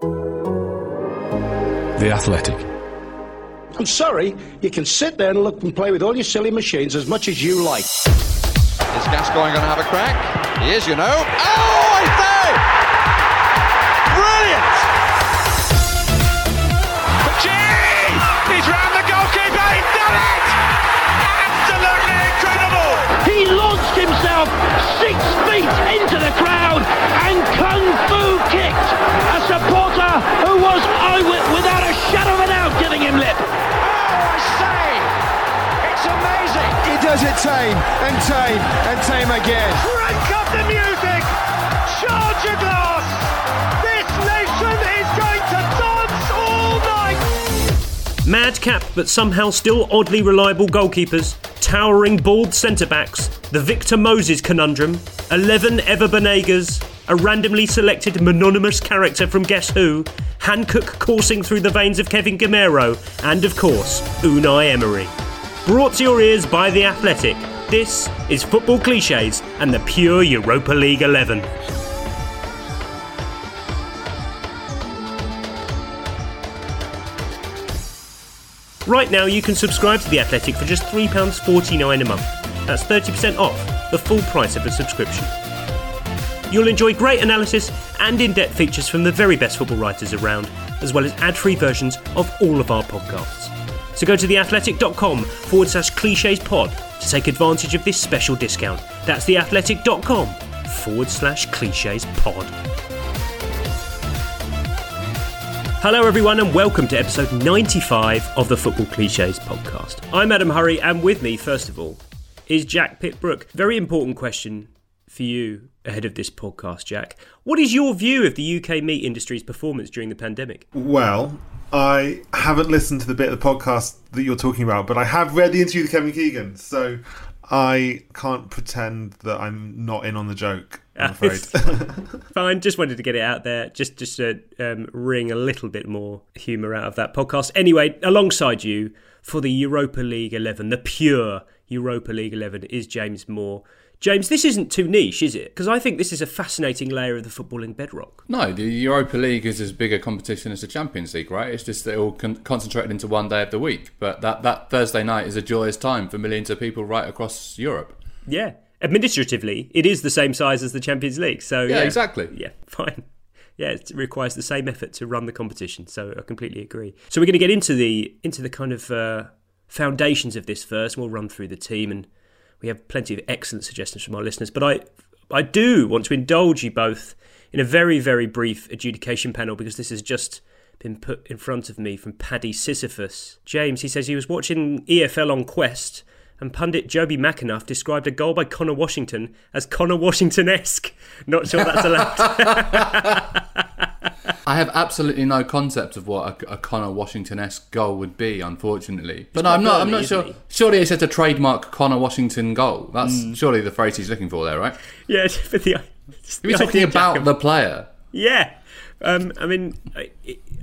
The Athletic. I'm sorry, you can sit there and look and play with all your silly machines as much as you like. Is Gascoigne going to have a crack? He is, you know. Oh, amazing! He does it tame and tame and tame again. Crank up the music! Charge your glass! This nation is going to dance all night! Madcap but somehow still oddly reliable goalkeepers, towering bald centre backs, the Victor Moses conundrum, 11 Ever Banegas, a randomly selected mononymous character from Guess Who, Hancock coursing through the veins of Kevin Gameiro, and of course, Unai Emery. Brought to your ears by The Athletic, this is Football Cliches and the pure Europa League 11. Right now, you can subscribe to The Athletic for just £3.49 a month. That's 30% off the full price of a subscription. You'll enjoy great analysis and in depth features from the very best football writers around, as well as ad free versions of all of our podcasts. So go to theathletic.com forward slash cliches pod to take advantage of this special discount. That's theathletic.com forward slash cliches pod. Hello, everyone, and welcome to episode 95 of the Football Cliches podcast. I'm Adam Hurrey, and with me, first of all, is Jack Pitt-Brooke. Very important question for you ahead of this podcast, Jack. What is your view of the UK meat industry's performance during the pandemic? Well, I haven't listened to the bit of the podcast that you're talking about, but I have read the interview with Kevin Keegan, so I can't pretend that I'm not in on the joke. I'm afraid. Fine, just wanted to get it out there, just just to um, wring a little bit more humour out of that podcast. Anyway, alongside you for the Europa League 11, the pure Europa League 11, is James Moore. James, this isn't too niche, is it? Because I think this is a fascinating layer of the footballing bedrock. No, the Europa League is as big a competition as the Champions League, right? It's just it all con- concentrated into one day of the week. But that, that Thursday night is a joyous time for millions of people right across Europe. Yeah. Administratively, it is the same size as the Champions League. So Yeah, exactly. Yeah, fine. Yeah, it requires the same effort to run the competition. So I completely agree. So we're going to get into the into the kind of uh, foundations of this first. We'll run through the team, and we have plenty of excellent suggestions from our listeners. But I I do want to indulge you both in a very very brief adjudication panel because this has just been put in front of me from Paddy Sisyphus. James, he says he was watching EFL on Quest and pundit Jobi McAnuff described a goal by Conor Washington as Conor Washington esque. Not sure that's allowed. I have absolutely no concept of what a, a Conor Washington esque goal would be, unfortunately. But no, I'm not. I'm not sure. he? Surely it's just a trademark Conor Washington goal. That's Mm. surely the phrase he's looking for there, right? yeah, but the, Are we talking about the player? Yeah. Um, I mean, I,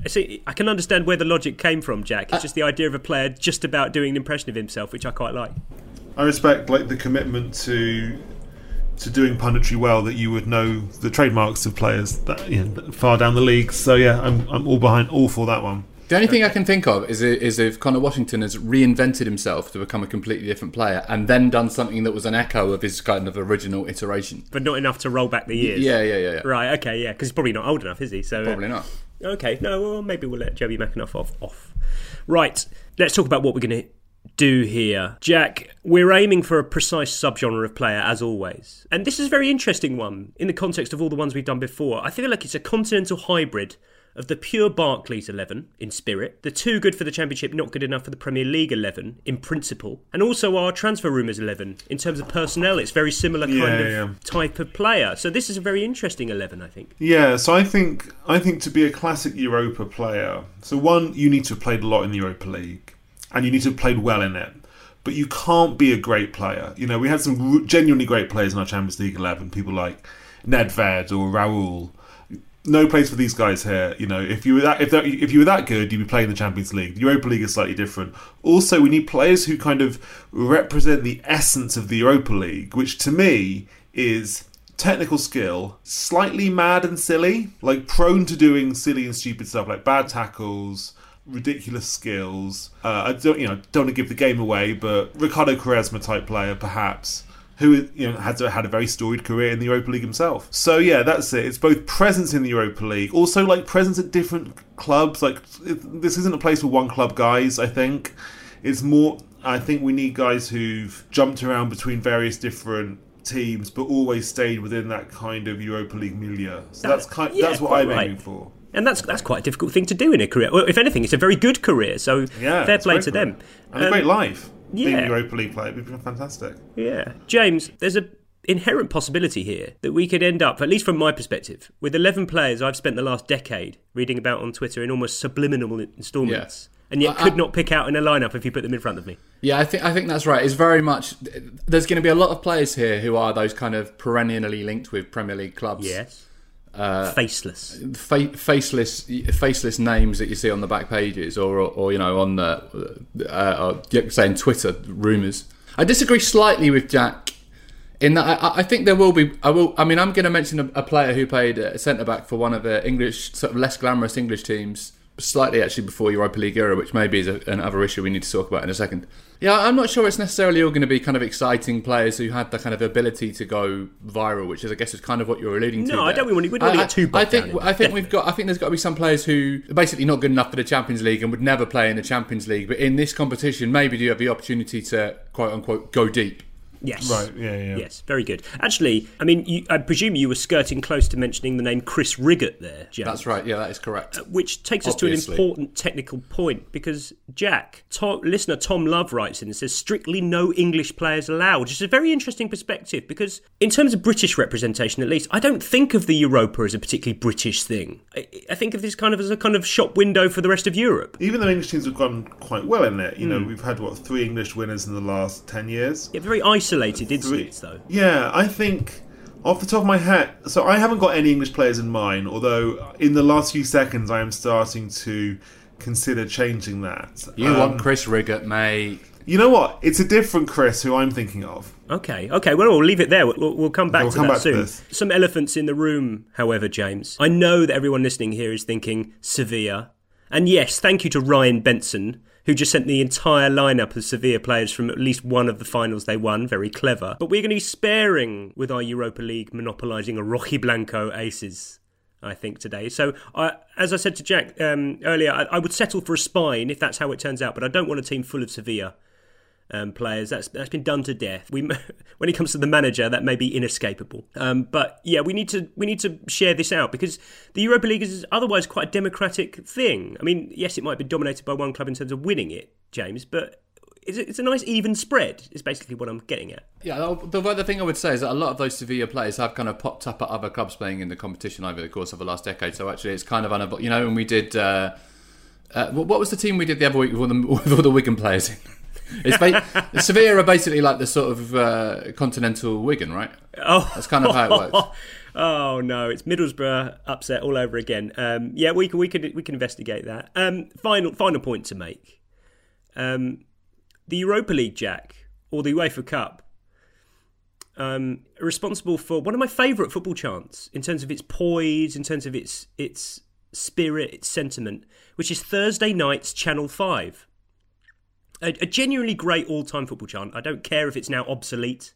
I see. I can understand where the logic came from, Jack. It's just the idea of a player just about doing an impression of himself, which I quite like. I respect like the commitment to to doing punditry well that you would know the trademarks of players that you know, far down the league. So yeah, I'm I'm all behind all for that one. The only thing I can think of is, is if Conor Washington has reinvented himself to become a completely different player and then done something that was an echo of his kind of original iteration. But not enough to roll back the years. Yeah, yeah, yeah. yeah. Right. Okay. Yeah. Because he's probably not old enough, is he? So uh, Probably not. Okay. No. Well, maybe we'll let Jobi McAnuff off. Off. Right. Let's talk about what we're going to do here. Jack, we're aiming for a precise subgenre of player as always. And this is a very interesting one in the context of all the ones we've done before. I feel like it's a continental hybrid of the pure Barclays 11 in spirit, the too good for the Championship, not good enough for the Premier League 11 in principle, and also our transfer rumours 11 in terms of personnel. It's very similar kind Yeah, of yeah. type of player. So this is a very interesting 11, I think. Yeah, so I think I think to be a classic Europa player, so one you need to have played a lot in the Europa League, and you need to have played well in it. But you can't be a great player. You know, we had some genuinely great players in our Champions League eleven. People like Nedved or Raul. No place for these guys here. You know, if you were that if that, if you were that good, you'd be playing the Champions League. The Europa League is slightly different. Also, we need players who kind of represent the essence of the Europa League, which to me is technical skill, slightly mad and silly, like prone to doing silly and stupid stuff, like bad tackles, ridiculous skills. Uh, I don't, you know, don't want to give the game away, but Ricardo Quaresma type player, perhaps. Who you know had had a very storied career in the Europa League himself. So yeah, that's it. It's both presence in the Europa League, also like presence at different clubs. Like it, this isn't a place for one club guys. I think it's more. I think we need guys who've jumped around between various different teams, but always stayed within that kind of Europa League milieu. So that's kind. yeah, that's what I'm right. aiming for. And that's that's quite a difficult thing to do in a career. Well, if anything, it's a very good career. So Yeah, fair play to career. them. and a Um, great life. Being yeah. a Europa League player it would be fantastic. Yeah, James, there's a inherent possibility here that we could end up, at least from my perspective, with 11 players I've spent the last decade reading about on Twitter in almost subliminal instalments, and yet I- could I- not pick out in a lineup if you put them in front of me. Yeah, I think I think that's right. It's very much there's going to be a lot of players here who are those kind of perennially linked with Premier League clubs. Yes. Uh, faceless, fa- faceless, faceless names that you see on the back pages, or or, or, you know on the uh, or, saying Twitter rumors. I disagree slightly with Jack in that I, I think there will be. I will. I mean, I'm going to mention a, a player who played uh, centre back for one of the English sort of less glamorous English teams, slightly actually before your Europa League era, which maybe is a, another issue we need to talk about in a second. Yeah, I'm not sure it's necessarily all going to be kind of exciting players who had the kind of ability to go viral, which is, I guess, is kind of what you're alluding to. No, I there. don't want to- we want to I- get too I think down in it. I think we've got. I think there's got to be some players who are basically not good enough for the Champions League and would never play in the Champions League, but in this competition, maybe do have the opportunity to quote unquote go deep. Yes. Right, yeah, yeah. Yes, very good. Actually, I mean, you, I presume you were skirting close to mentioning the name Chris Riggott there, James. That's right. Yeah, that is correct. Which takes us to an important technical point because Jack, Tom, listener Tom Love writes in and says strictly no English players allowed, which is a very interesting perspective because in terms of British representation, at least, I don't think of the Europa as a particularly British thing. I, I think of this kind of as a kind of shop window for the rest of Europe. Even though English teams have gone quite well in it, you know, Mm. we've had what three English winners in the last ten years. Yeah, very isolated Three- incidents though. Yeah, I think off the top of my head, so I haven't got any English players in mind. Although in the last few seconds, I am starting to consider changing that. You Um, want Chris Riggott, mate? You know what? It's a different Chris who I'm thinking of. Okay, okay. Well, we'll leave it there. We'll, we'll come back We'll to come that back to soon. this. Some elephants in the room, however, James. I know that everyone listening here is thinking Sevilla. And yes, thank you to Ryan Benson, who just sent the entire lineup of Sevilla players from at least one of the finals they won. Very clever. But we're going to be sparing with our Europa League monopolising a Rojiblanco aces. I think today. So, I, as I said to Jack um, earlier, I, I would settle for a spine if that's how it turns out. But I don't want a team full of Sevilla um, players. That's that's been done to death. We, when it comes to the manager, that may be inescapable. Um, but yeah, we need to we need to share this out because the Europa League is otherwise quite a democratic thing. I mean, yes, it might be dominated by one club in terms of winning it, James, but it's a, nice even spread. Is basically what I'm getting at. Yeah, the, the other thing I would say is that a lot of those Sevilla players have kind of popped up at other clubs playing in the competition over the course of the last decade. So actually, it's kind of unavoidable. You know, when we did, uh, uh, what was the team we did the other week with all the, with all the Wigan players? It's ba- Sevilla are basically like the sort of uh, continental Wigan, right? Oh, that's kind of how it works. oh no, it's Middlesbrough upset all over again. Um, yeah, we can we can we can investigate that. Um, final final point to make. Um, the Europa League, Jack, or the UEFA Cup, um, responsible for one of my favourite football chants in terms of its poise, in terms of its its spirit, its sentiment, which is Thursday night's Channel Five. A, a genuinely great all-time football chant. I don't care if it's now obsolete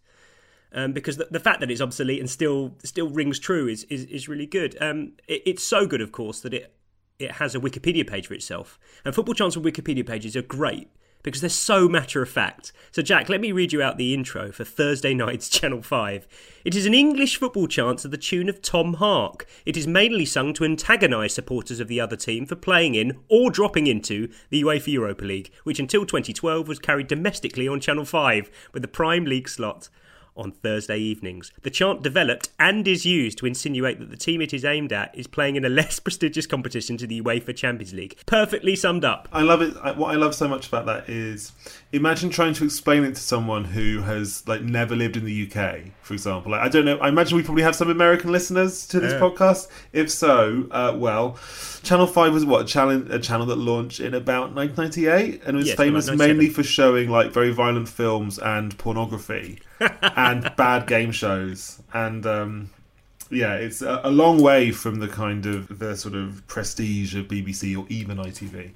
um, because the, the fact that it's obsolete and still still rings true is is, is really good. Um, it, it's so good, of course, that it it has a Wikipedia page for itself. And football chants on Wikipedia pages are great because they're so matter of fact. So, Jack, let me read you out the intro for Thursday night's Channel 5. It is an English football chant to the tune of Tom Hark. It is mainly sung to antagonise supporters of the other team for playing in or dropping into the UEFA Europa League, which until 2012 was carried domestically on Channel 5 with the Prime League slot on Thursday evenings. The chant developed and is used to insinuate that the team it is aimed at is playing in a less prestigious competition to the UEFA Champions League. Perfectly summed up. I love it. What I love so much about that is, imagine trying to explain it to someone who has like never lived in the UK, for example. Like, I don't know. I imagine we probably have some American listeners to this Yeah. podcast. If so, uh, well, Channel Five was what a channel a channel that launched in about 1998 and was like famous mainly for showing like very violent films and pornography and bad game shows and. um yeah, it's a, a long way from the kind of the sort of prestige of BBC or even ITV.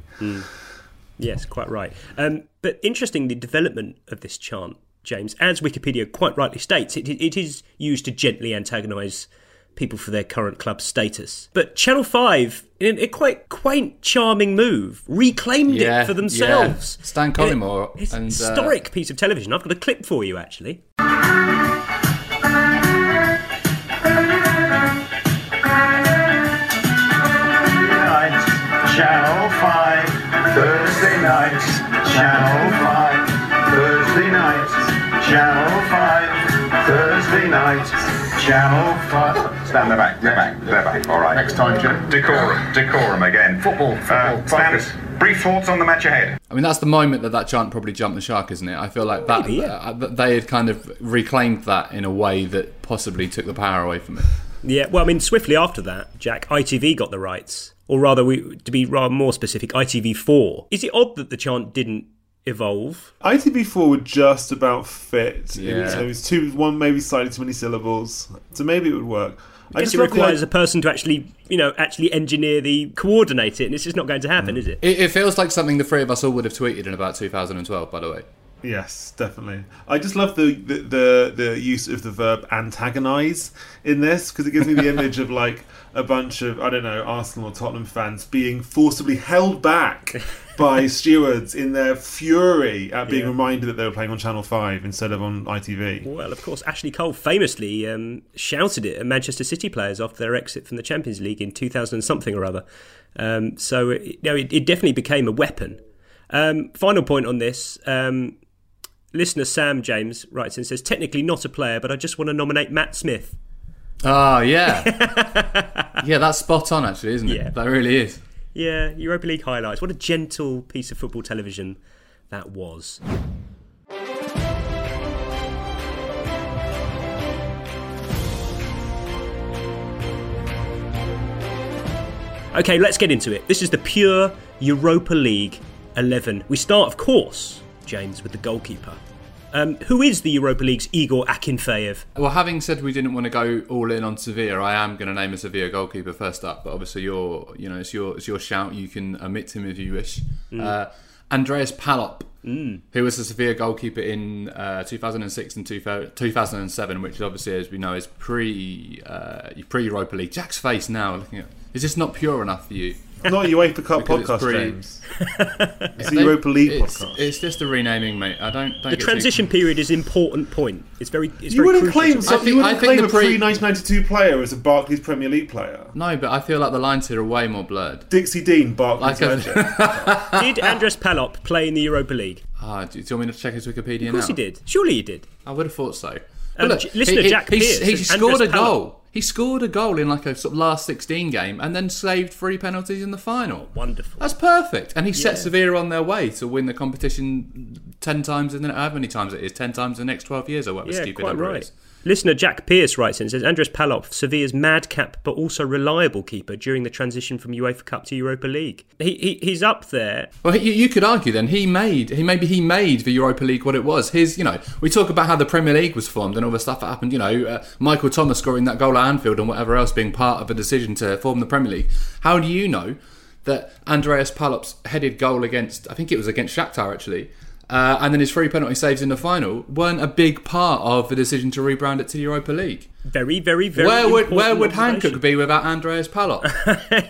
Yes, quite right. Um, but interesting, the development of this chant, James, as Wikipedia quite rightly states, it, it is used to gently antagonise people for their current club status. But Channel 5, in a quite quaint, charming move, reclaimed Yeah, it for themselves. yeah. Stan Collymore It's an and, uh, historic piece of television. I've got a clip for you, actually. Channel 5, Thursday night, Channel 5, Thursday night, Channel 5, Thursday night, Channel 5. Stand there back, they're back, they're back, all right. Next time, Jim. Decorum, decorum again. Football, football, Stan, brief thoughts on the match ahead. I mean, that's the moment that that chant probably jumped the shark, isn't it? I feel like that, uh, they had kind of reclaimed that in a way that possibly took the power away from it. Yeah, well, I mean, swiftly after that, Jack, ITV got the rights. Or rather, we, to be rather more specific, ITV4. Is it odd that the chant didn't evolve? ITV4 would just about fit. Yeah. So it two, one maybe slightly too many syllables. So maybe it would work. I guess just it love the requires idea- a person to actually, you know, actually engineer the coordinate it, and it's just not going to happen, Mm. is it? it. It feels like something the three of us all would have tweeted in about 2012, by the way. Yes, definitely. I just love the the, the, the use of the verb antagonize in this because it gives me the image of like a bunch of I don't know Arsenal or Tottenham fans being forcibly held back by stewards in their fury at being Yeah. reminded that they were playing on Channel Five instead of on ITV. Well, of course, Ashley Cole famously um, shouted it at Manchester City players after their exit from the Champions League in 2000 and something or other. Um, so, it, you know, it, it definitely became a weapon. Um, final point on this. Um, listener Sam James writes and says, technically not a player, but I just want to nominate Matt Smith. Oh, yeah. yeah, that's spot on, actually, isn't it? Yeah. That really is. Yeah, Europa League highlights. What a gentle piece of football television that was. Okay, let's get into it. This is the pure Europa League 11. We start, of course, James, with the goalkeeper. Um, who is the Europa League's Igor Akinfeev? Well, having said we didn't want to go all in on Sevilla, I am going to name a Sevilla goalkeeper first up. But obviously, your you know it's your it's your shout. You can omit him if you wish. Mm. Uh, Andreas Palop, who was a Sevilla goalkeeper in uh, 2006 and 2000 2007, which obviously, as we know, is pre uh, pre Europa League. Jack's face now looking at is this not pure enough for you? Not a UEFA Cup podcast, pre- James. It's the Europa League it's, podcast. It's just a renaming, mate. I don't. don't The get too- transition period is an important point. It's very. It's You very wouldn't claim to- something. think- You I wouldn't think claim a pre- pre 1992 player as a Barclays Premier League player. No, but I feel like the lines here are way more blurred. Dixie Dean, Barclays Like a- legend. Did Andres Palop play in the Europa League? Ah, do, do you want me to check his Wikipedia Of course now? he did. Surely he did. I would have thought so. Um, But J- listener he, Jack he, Pearce he, he says scored a goal. Palop. He scored a goal in like a sort of last 16 game and then saved three penalties in the final. Wonderful. That's perfect. And he set Yeah. Sevilla on their way to win the competition 10 times in the, however many times it is, 10 times in the next 12 years or whatever Yeah, stupid quite number right. is. Listener Jack Pierce writes in and says Andres Palop, Sevilla's madcap but also reliable keeper during the transition from UEFA Cup to Europa League. He, he he's up there. Well, he, you could argue then he made he maybe he made the Europa League what it was. His you know we talk about how the Premier League was formed and all the stuff that happened. You know uh, Michael Thomas scoring that goal at Anfield and whatever else being part of a decision to form the Premier League. How do you know that Andreas Palop's headed goal against I think it was against Shakhtar actually. Uh, and then his free penalty saves in the final weren't a big part of the decision to rebrand it to the Europa League. Very, very, very. where would important where would. Hancock be without Andreas Palop?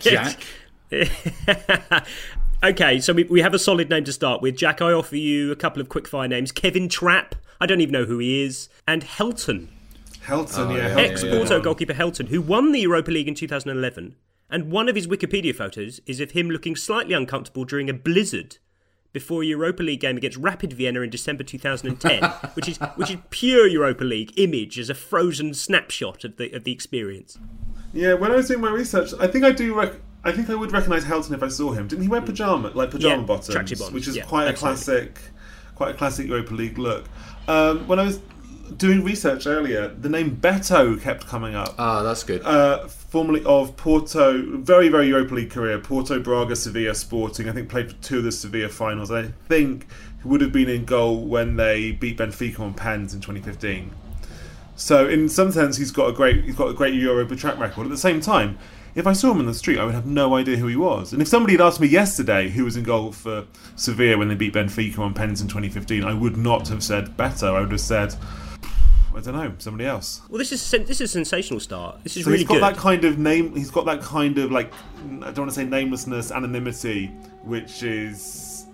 Jack. Okay, so we, we have a solid name to start with. Jack, I offer you a couple of quickfire names. Kevin Trapp, I don't even know who he is, and Helton. Helton, Oh, yeah. yeah. Ex-Porto yeah. goalkeeper Helton, who won the Europa League in 2011, and one of his Wikipedia photos is of him looking slightly uncomfortable during a blizzard before a Europa League game against Rapid Vienna in December 2010, which is which is pure Europa League image as a frozen snapshot of the of the experience. Yeah, when I was doing my research, I think I do. Rec- I think I would recognise Helton if I saw him. Didn't he wear pajama, like pajama Yeah, bottoms, tracksuit bottoms, which is yeah, quite a absolutely. classic, quite a classic Europa League look. Um, when I was doing research earlier, the name Beto kept coming up. Ah, that's good. Uh, formerly of Porto, very very Europa League career. Porto, Braga, Sevilla, Sporting. I think played for two of the Sevilla finals. I think would have been in goal when they beat Benfica on pens in 2015. So in some sense, he's got a great he's got a great Europa track record. At the same time, if I saw him in the street, I would have no idea who he was. And if somebody had asked me yesterday who was in goal for Sevilla when they beat Benfica on pens in 2015, I would not have said Beto. I would have said. I don't know, somebody else. Well, this is sen- this is a sensational start. This is So really he's got good. that kind of name. He's got that kind of like I don't want to say namelessness, anonymity, which is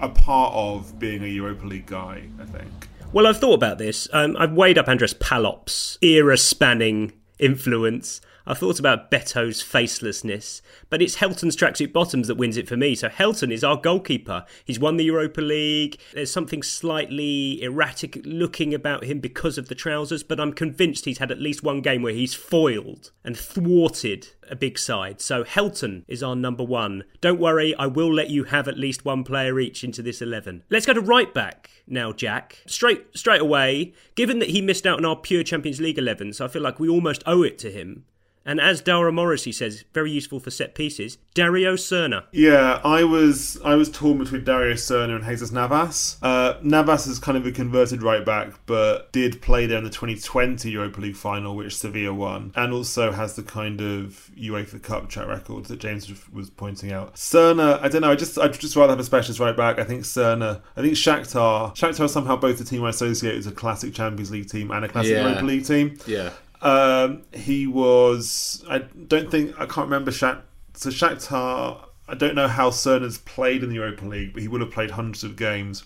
a part of being a Europa League guy. I think. Well, I've thought about this. Um, I've weighed up Andres Palop's era spanning influence. I've thought about Beto's facelessness, but it's Helton's tracksuit bottoms that wins it for me. So Helton is our goalkeeper. He's won the Europa League. There's something slightly erratic looking about him because of the trousers, but I'm convinced he's had at least one game where he's foiled and thwarted a big side. So Helton is our number one. Don't worry, I will let you have at least one player each into this 11. Let's go to right back now, Jack. Straight straight away, given that he missed out on our pure Champions League 11, so I feel like we almost owe it to him. And as Dara Morrissey says, very useful for set pieces, Dario Srna. Yeah, I was I was torn between Dario Srna and Jesus Navas. Uh, Navas is kind of a converted right back, but did play there in the 2020 Europa League final, which Sevilla won, and also has the kind of UEFA Cup track record that James was pointing out. Srna, I don't know, I just I'd just rather have a specialist right back. I think Srna, I think Shakhtar, Shakhtar is somehow both the team I associate as a classic Champions League team and a classic Yeah. Europa League team. Yeah. Um, he was. I don't think I can't remember. Shak, so Shakhtar. I don't know how Srna's played in the Europa League, but he would have played hundreds of games.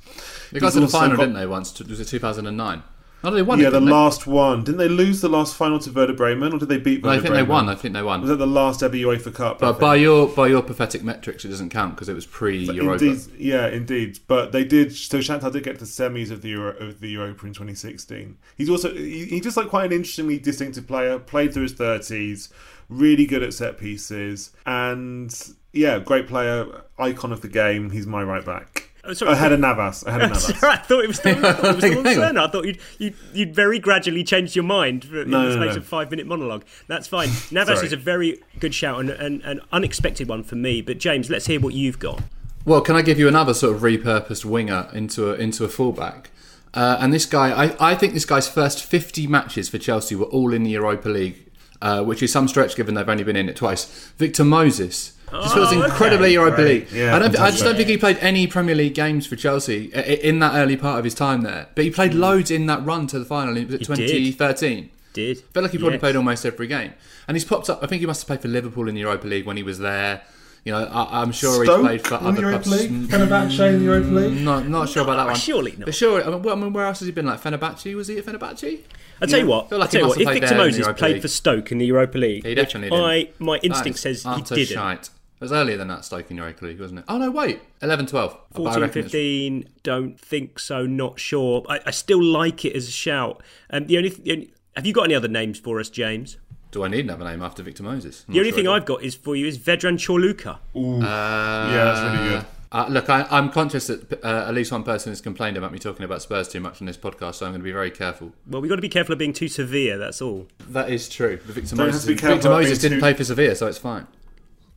They got to the final, got- didn't they? Once was it 2009? No, they won. yeah, it, the they? last one. Didn't they lose the last final to Werder Bremen, or did they beat No, I think they won. I think they won. Was that the last ever UEFA Cup? But by your by your pathetic metrics, it doesn't count because it was pre Europa. Yeah, indeed. But they did. So Shakhtar did get to the semis of the Euro, of the Europa in 2016. He's also he, he's just like quite an interestingly distinctive player. Played through his 30s, really good at set pieces, and yeah, great player, icon of the game. He's my right back. Oh, sorry. I had a Navas. I had a Navas. Sorry, I thought it was the, I thought it was the one Hang on. Srna. I thought you'd, you'd, you'd very gradually changed your mind for, in No, the no, space no. of five minute monologue. That's fine. Navas is a very good shout and an and unexpected one for me. But James, let's hear what you've got. Well, can I give you another sort of repurposed winger into a, into a fullback? Uh, and this guy, I, I think this guy's first 50 matches for Chelsea were all in the Europa League, uh, which is some stretch given they've only been in it twice. Victor Moses. Just feels Oh, incredibly okay. Europa Yeah, I, don't, I just don't think he played any Premier League games for Chelsea i- i- in that early part of his time there. But he played loads in that run to the final in was it Hmm. He did. 2013. Did I feel like he probably Yes. played almost every game. And he's popped up. I think he must have played for Liverpool in the Europa League when he was there. You know, I, I'm sure Stoke he's played for other the Europa clubs. League? Fenerbahce in the Europa League? Not, not sure about that one. surely not. But sure. I mean, well, I mean, where else has he been? Like Fenerbahce? Was he at Fenerbahce? I'll tell you what. I feel like I'll tell you what. If Victor there in the Moses played League. for Stoke in the Europa League, He definitely which I didn't. my instinct says he didn't. Shite. It was earlier than that Stoke in Europa League, wasn't it? Oh no, wait, 11, 12. I 14, reckon it's- 15, don't think so, not sure. I, I still like it as a shout. Um, the, only, the only Have you got any other names for us, James? Do I need another name after Victor Moses? I'm The only sure thing I do. I've got is for you is Vedran Corluka. Ooh. yeah, that's really good. Uh, look, I, I'm conscious that uh, at least one person has complained about me talking about Spurs too much on this podcast, so I'm going to be very careful. Well, we've got to be careful of being too severe, that's all. That is true. But Victor Don't Moses, to be careful Victor Moses didn't too- play for Sevilla, so it's fine.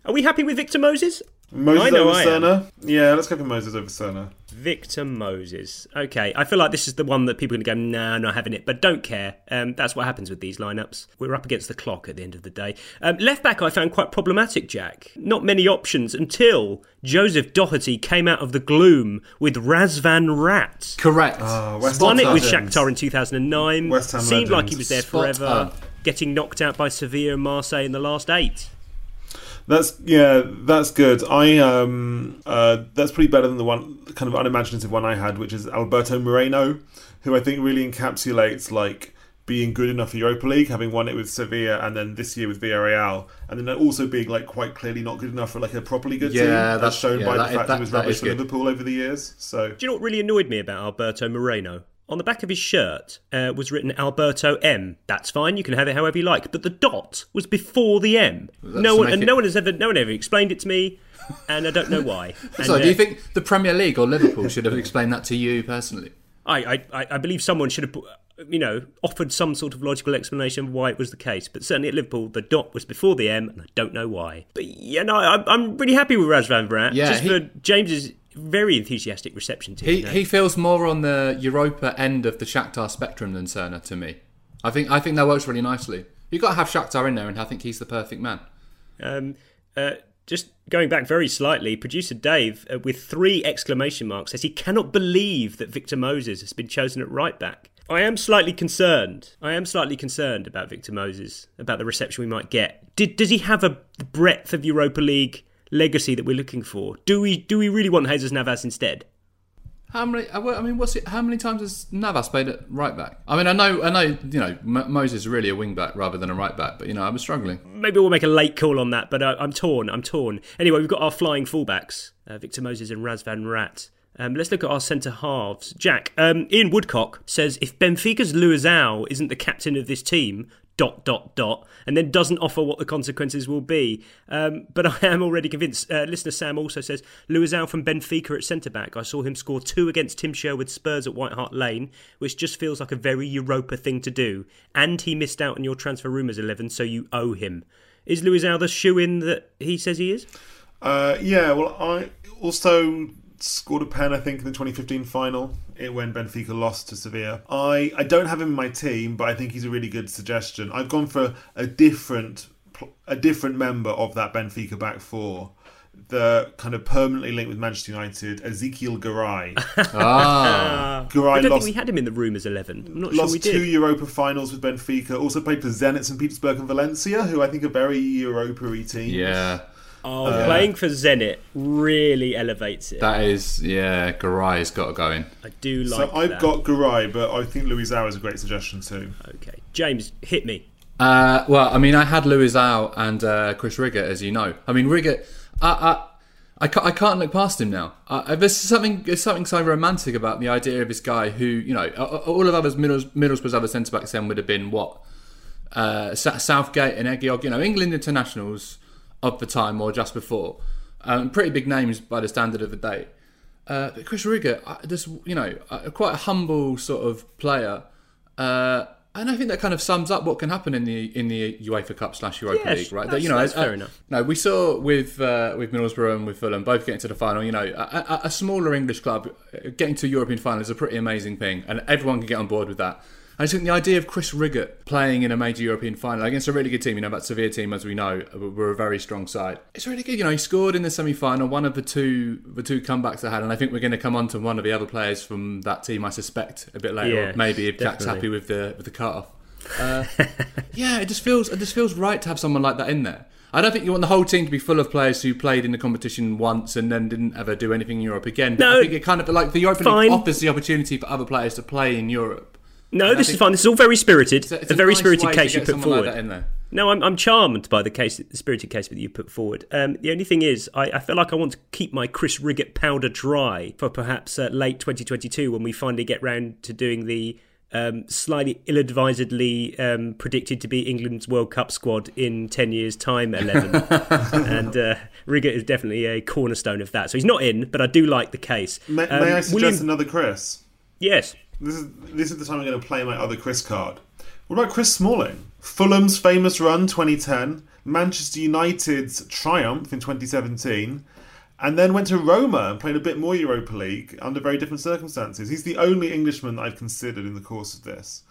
Are we happy with Victor Moses? Moses I know over I am. Srna? Yeah, let's go for Moses over Srna. Victor Moses. Okay, I feel like this is the one that people are going to go, nah, not having it, but don't care. Um, that's what happens with these lineups. We're up against the clock at the end of the day. Um, left back, I found quite problematic, Jack. Not many options until Joseph Doherty came out of the gloom with Razvan Rat. Correct. Ah, West Won Ham it with. Shakhtar in 2009. West Ham Seemed like he was there Spot forever, on. getting knocked out by Sevilla and Marseille in the last eight. That's yeah, that's good. I um uh that's pretty better than the one kind of unimaginative one I had, which is Alberto Moreno, who I think really encapsulates like being good enough for Europa League, having won it with Sevilla, and then this year with Villarreal, and then also being like quite clearly not good enough for like a properly good team, Yeah, as that's- shown yeah, by that the fact that- he was rubbish for. Liverpool over the years. So Do you know what really annoyed me about Alberto Moreno? On the back of his shirt uh, was written Alberto M. That's fine, you can have it however you like. But the dot was before the M. That's no one, and it- no one has ever, no one ever explained it to me, and I don't know why. And, So, do uh, you think the Premier League or Liverpool should have explained that to you personally? I, I, I believe someone should have, put- you know, offered some sort of logical explanation why it was the case. But certainly at Liverpool, the dot was before the M, and I don't know why. But yeah, no, I'm, I'm really happy with Razvan Rat. Yeah, just he- for James's very enthusiastic reception to. He you know. he feels more on the Europa end of the Shakhtar spectrum than Srna to me. I think I think that works really nicely. You've got to have Shakhtar in there, and I think he's the perfect man. Um, uh, just going back very slightly, producer Dave, uh, with three exclamation marks, says he cannot believe that Victor Moses has been chosen at right back. I am slightly concerned. I am slightly concerned about Victor Moses, about the reception we might get. Did, does he have a breadth of Europa League legacy that we're looking for? Do we do we really want Jesus Navas instead? How many? I mean, what's it? How many times has Navas played at right back? I mean, I know, I know, you know, M- Moses is really a wing back rather than a right back, but you know, I was struggling. Maybe we'll make a late call on that, but uh, I'm torn. I'm torn. Anyway, we've got our flying fullbacks, uh, Victor Moses and Razvan Rat. Um, let's look at our centre halves. Jack, um, Ian Woodcock says if Benfica's Luizao isn't the captain of this team, dot dot dot, and then doesn't offer what the consequences will be. Um, but I am already convinced. Uh, listener Sam also says Luizao from Benfica at centre back. I saw him score two against Tim Sherwood Spurs at White Hart Lane, which just feels like a very Europa thing to do. And he missed out on your transfer rumours eleven, so you owe him. Is Luizao the shoe in that he says he is? Uh, yeah, well, I also scored a pen, I think, in the 2015 final it, when Benfica lost to Sevilla. I, I don't have him in my team, but I think he's a really good suggestion. I've gone for a different a different member of that Benfica back four. The kind of permanently linked with Manchester United, Ezequiel Garay. Ah. Garay I don't lost, think we had him in the room as eleven. I'm not lost sure we did. two Europa finals with Benfica. Also played for Zenit St. Petersburg and Valencia, who I think are very Europa-y teams. Yeah, Oh, Uh, playing for Zenit really elevates it. that is, yeah, Garay's got to go in. I do like so I've that. got Garay, but I think Luizao is a great suggestion too. Okay, James, hit me. Uh, well, I mean, I had Luizao and uh, Chris Riggott, as you know. I mean, Riggott, I, I, I, can't, I can't look past him now. Uh, there's something, there's something so romantic about the idea of this guy who, you know, a- a- all of others, Middles, Middlesbrough's other centre backs then would have been what? Uh, Southgate and Ehiogu, you know, England internationals of the time or just before. Um, pretty big names by the standard of the day. Uh, but Chris Riggott, just you know, uh, quite a humble sort of player, uh, and I think that kind of sums up what can happen in the in the UEFA Cup slash Europa League, right? that's- you know, that's uh, fair enough. No, we saw with uh, with Middlesbrough and with Fulham both getting to the final. You know, a, a, smaller English club getting to European final is a pretty amazing thing, and everyone can get on board with that. I just think the idea of Chris Riggott playing in a major European final against a really good team, you know, that Sevilla team, as we know, were a very strong side. It's really good. You know, he scored in the semi final, one of the two the two comebacks they had, and I think we're going to come on to one of the other players from that team, I suspect, a bit later, Yeah, or maybe if Jack's happy with the with the cut off. Uh, yeah, it just feels it just feels right to have someone like that in there. I don't think you want the whole team to be full of players who played in the competition once and then didn't ever do anything in Europe again. But No, I think it kind of like the European. League offers the opportunity for other players to play in Europe. No, And I this is fine. This is all very spirited. It's a- it's a, a very nice spirited way to case you put someone like forward. that in there. No, I'm, I'm charmed by the case, the spirited case that you put forward. Um, the only thing is, I, I feel like I want to keep my Chris Riggott powder dry for perhaps uh, late 2022 when we finally get round to doing the um, slightly ill-advisedly um, predicted to be England's World Cup squad in 10 years' time 11. and uh, Riggott is definitely a cornerstone of that. So he's not in, but I do like the case. May, Um, may I suggest William- another Chris? Yes. This is this is the time I'm going to play my other Chris card. What about Chris Smalling? Fulham's famous run 2010, Manchester United's triumph in 2017, and then went to Roma and played a bit more Europa League under very different circumstances. He's the only Englishman I've considered in the course of this.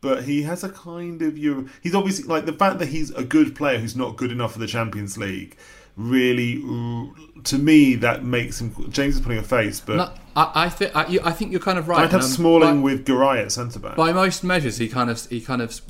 But he has a kind of Euro. He's obviously like the fact that he's a good player who's not good enough for the Champions League. Really, to me, that makes him. James is putting a face, but No, I, I think I, you- I think you're kind of right. I'd have um, Smalling by- with Garay at centre back. by most measures, he kind of he kind of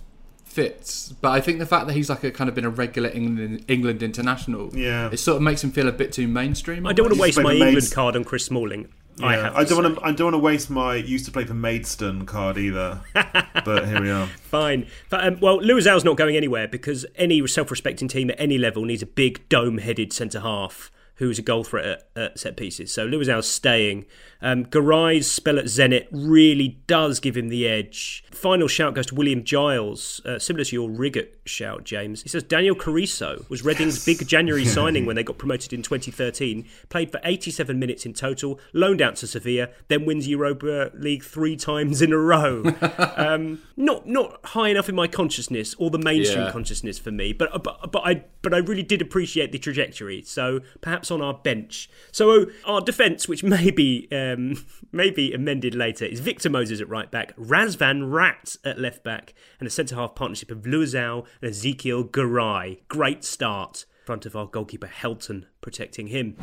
fits. But I think the fact that he's like a kind of been a regular England England international, Yeah. it sort of makes him feel a bit too mainstream. I don't want to waste my England Maids- card on Chris Smalling. Yeah, I have. I don't want say. to. I don't want to waste my used to play for Maidstone card either. but here we are. Fine. But, um, well, Luizao's not going anywhere because any self-respecting team at any level needs a big dome-headed centre half who's a goal threat at, at set pieces. So Luizao's staying. Um, Garay's spell at Zenit really does give him the edge. Final shout goes to William Giles, uh, similar to your Riggott shout, James. He says Daniel Carriço was Reading's big January signing when they got promoted in 2013. Played for 87 minutes in total, loaned out to Sevilla, then wins Europa League three times in a row. um, not not high enough in my consciousness or the mainstream Yeah. consciousness for me, but but but I but I really did appreciate the trajectory. So perhaps on our bench. So our defence, which may be um, may be amended later, is Victor Moses at right back, Razvan Rat at left back, and a centre half partnership of Luizao Ezequiel Garay. Great start. in Front of our goalkeeper Helton protecting him.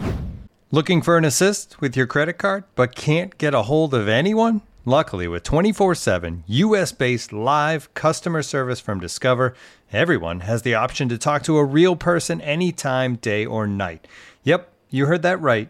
Looking for an assist with your credit card, but can't get a hold of anyone? Luckily, with 24 7 US based live customer service from Discover, everyone has the option to talk to a real person anytime, day or night. Yep, you heard that right.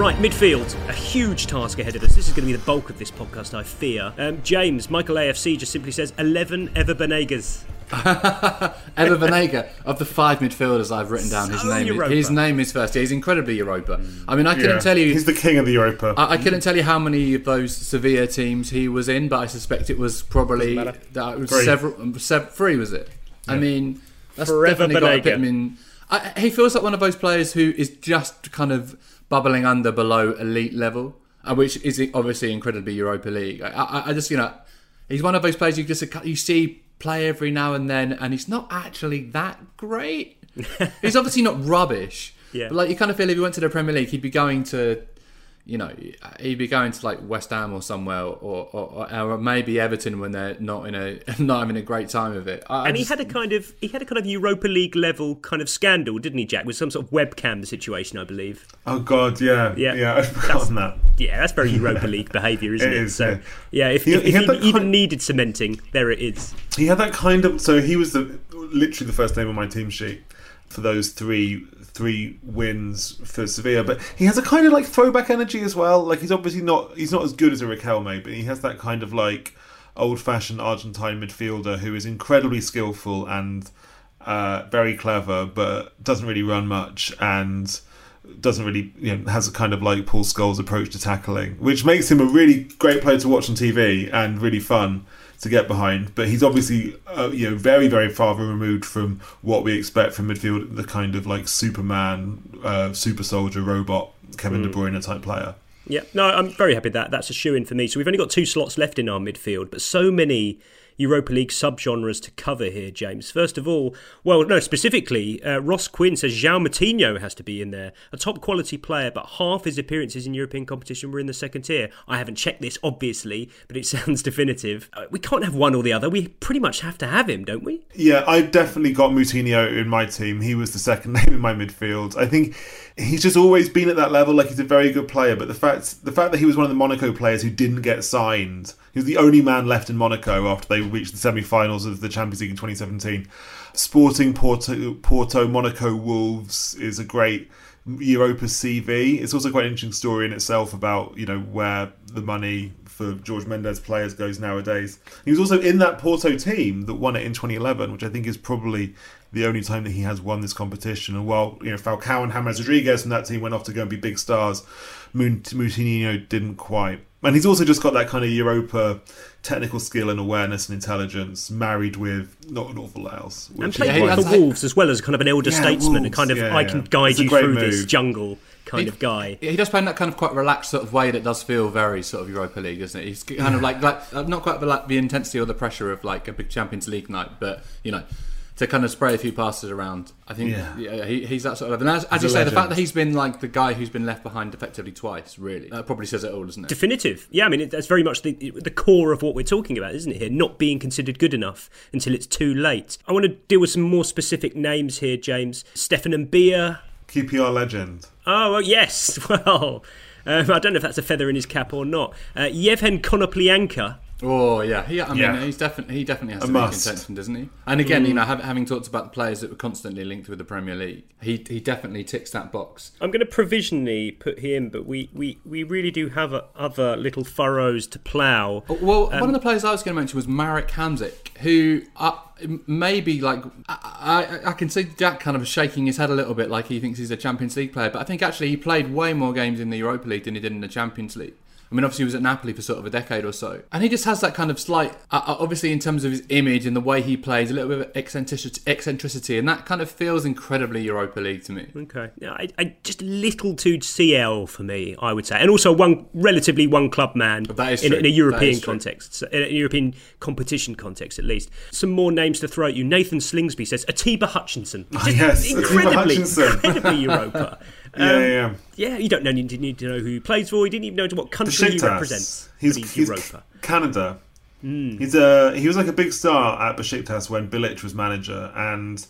Right, midfield, a huge task ahead of us. This is going to be the bulk of this podcast, I fear. Um, James, Michael AFC just simply says 11 Ever Banegas. Ever Banega, of the five midfielders I've written down, his So name Europa. his name is first. He's incredibly Europa. I mean, I couldn't Yeah. tell you. He's the king of the Europa. I, I couldn't tell you how many of those Sevilla teams he was in, but I suspect it was probably that it was Three. several. um, sev- three was it? I mean, that's Forever definitely got to Banega. put him in. I, he feels like one of those players who is just kind of bubbling under below elite level, uh, which is obviously incredibly Europa League. I, I, I just you know, he's one of those players you just you see play every now and then, and he's not actually that great. he's obviously not rubbish. Yeah. But like you kind of feel if he went to the Premier League, he'd be going to, you know, he'd be going to like West Ham or somewhere, or or, or, or maybe Everton when they're not in a not having a great time of it. I, I and he had a kind of he had a kind of Europa League level kind of scandal, didn't he, Jack? With some sort of webcam situation, I believe. oh God, yeah, Yeah. yeah, I've forgotten that. Yeah, that's very Europa League behaviour, isn't it? It is, so yeah. yeah, if, He- if, he if he even kind- needed cementing, there it is. He had that kind of. So he was the literally the first name on my team sheet for those three three wins for Sevilla. But he has a kind of like throwback energy as well. Like he's obviously not he's not as good as a Riquelme, but he has that kind of like old fashioned Argentine midfielder who is incredibly skillful and uh, very clever, but doesn't really run much and doesn't really you know has a kind of like Paul Scholes approach to tackling, which makes him a really great player to watch on TV and really fun to get behind. But he's obviously uh, you know very very far removed from what we expect from midfield, the kind of like Superman, uh, super soldier, robot Kevin De Bruyne type player. Yeah, no, I'm very happy that that's a shoe in for me. So we've only got two slots left in our midfield, but so many Europa League subgenres to cover here, James. First of all, well, no, specifically, uh, Ross Quinn says João Moutinho has to be in there. A top quality player, but half his appearances in European competition were in the second tier. I haven't checked this, obviously, but it sounds definitive. Uh, we can't have one or the other. We pretty much have to have him, don't we? Yeah, I definitely got Moutinho in my team. He was the second name in my midfield. I think he's just always been at that level. Like he's a very good player, but the fact the fact that he was one of the Monaco players who didn't get signed, he was the only man left in Monaco after they reached the semi-finals of the Champions League in 2017. Sporting Porto, Porto, Monaco, Wolves is a great Europa CV. It's also quite an interesting story in itself about you know where the money for Jorge Mendes players goes nowadays. He was also in that Porto team that won it in 2011, which I think is probably the only time that he has won this competition. And while you know Falcao and James Rodriguez from that team went off to go and be big stars, Moutinho didn't quite. And he's also just got that kind of Europa technical skill and awareness and intelligence, married with not an awful lot else. and which played is well why- for Wolves as well as kind of an elder Yeah, statesman, a kind of yeah, I yeah. can guide you great through this jungle kind of guy. He does play in that kind of quite relaxed sort of way that does feel very sort of Europa League, doesn't it? He's kind of like like uh, not quite the, like the intensity or the pressure of like a big Champions League night, but you know. To kind of spray a few passes around, I think Yeah. yeah. he, he's that sort of. And as, as you a say, the fact that he's been like the guy who's been left behind effectively twice, really, that probably says it all, doesn't it? Definitive. Yeah, I mean, it, that's very much the, the core of what we're talking about, isn't it, here? Not being considered good enough until it's too late. I want to deal with some more specific names here, James. Stéphane Mbia. QPR legend. Oh, well, yes. Well, um, I don't know if that's a feather in his cap or not. Uh, Yevhen Konoplyanka. Oh yeah, he, I mean, Yeah. he's definitely he definitely has A to be contention, doesn't he? And again, Mm. you know, hav- having talked about the players that were constantly linked with the Premier League, he he definitely ticks that box. I'm going to provisionally put him, but we, we, we really do have uh, other little furrows to plough. Well, one Um, of the players I was going to mention was Marek Hamsik, who uh, maybe like I, I, I can see Jack kind of shaking his head a little bit, like he thinks he's a Champions League player. But I think actually he played way more games in the Europa League than he did in the Champions League. I mean, obviously he was at Napoli for sort of a decade or so, and he just has that kind of slight, uh, uh, obviously in terms of his image and the way he plays, a little bit of eccentricity, eccentricity, and that kind of feels incredibly Europa League to me. Okay, yeah, I, I, just a little too CL for me, I would say, and also one relatively one club man in, in a European context, in a European competition context at least. Some more names to throw at you. Nathan Slingsby says Atiba Hutchinson, Oh, yes, Atiba incredibly, Hutchinson. incredibly Europa. Yeah, Um, yeah, yeah. yeah. You don't know, need to, need to know who he plays for. You didn't even know to what country he represents. He's, he's, he's Europa. Canada. Mm. He's a he was like a big star at Besiktas when Bilic was manager, and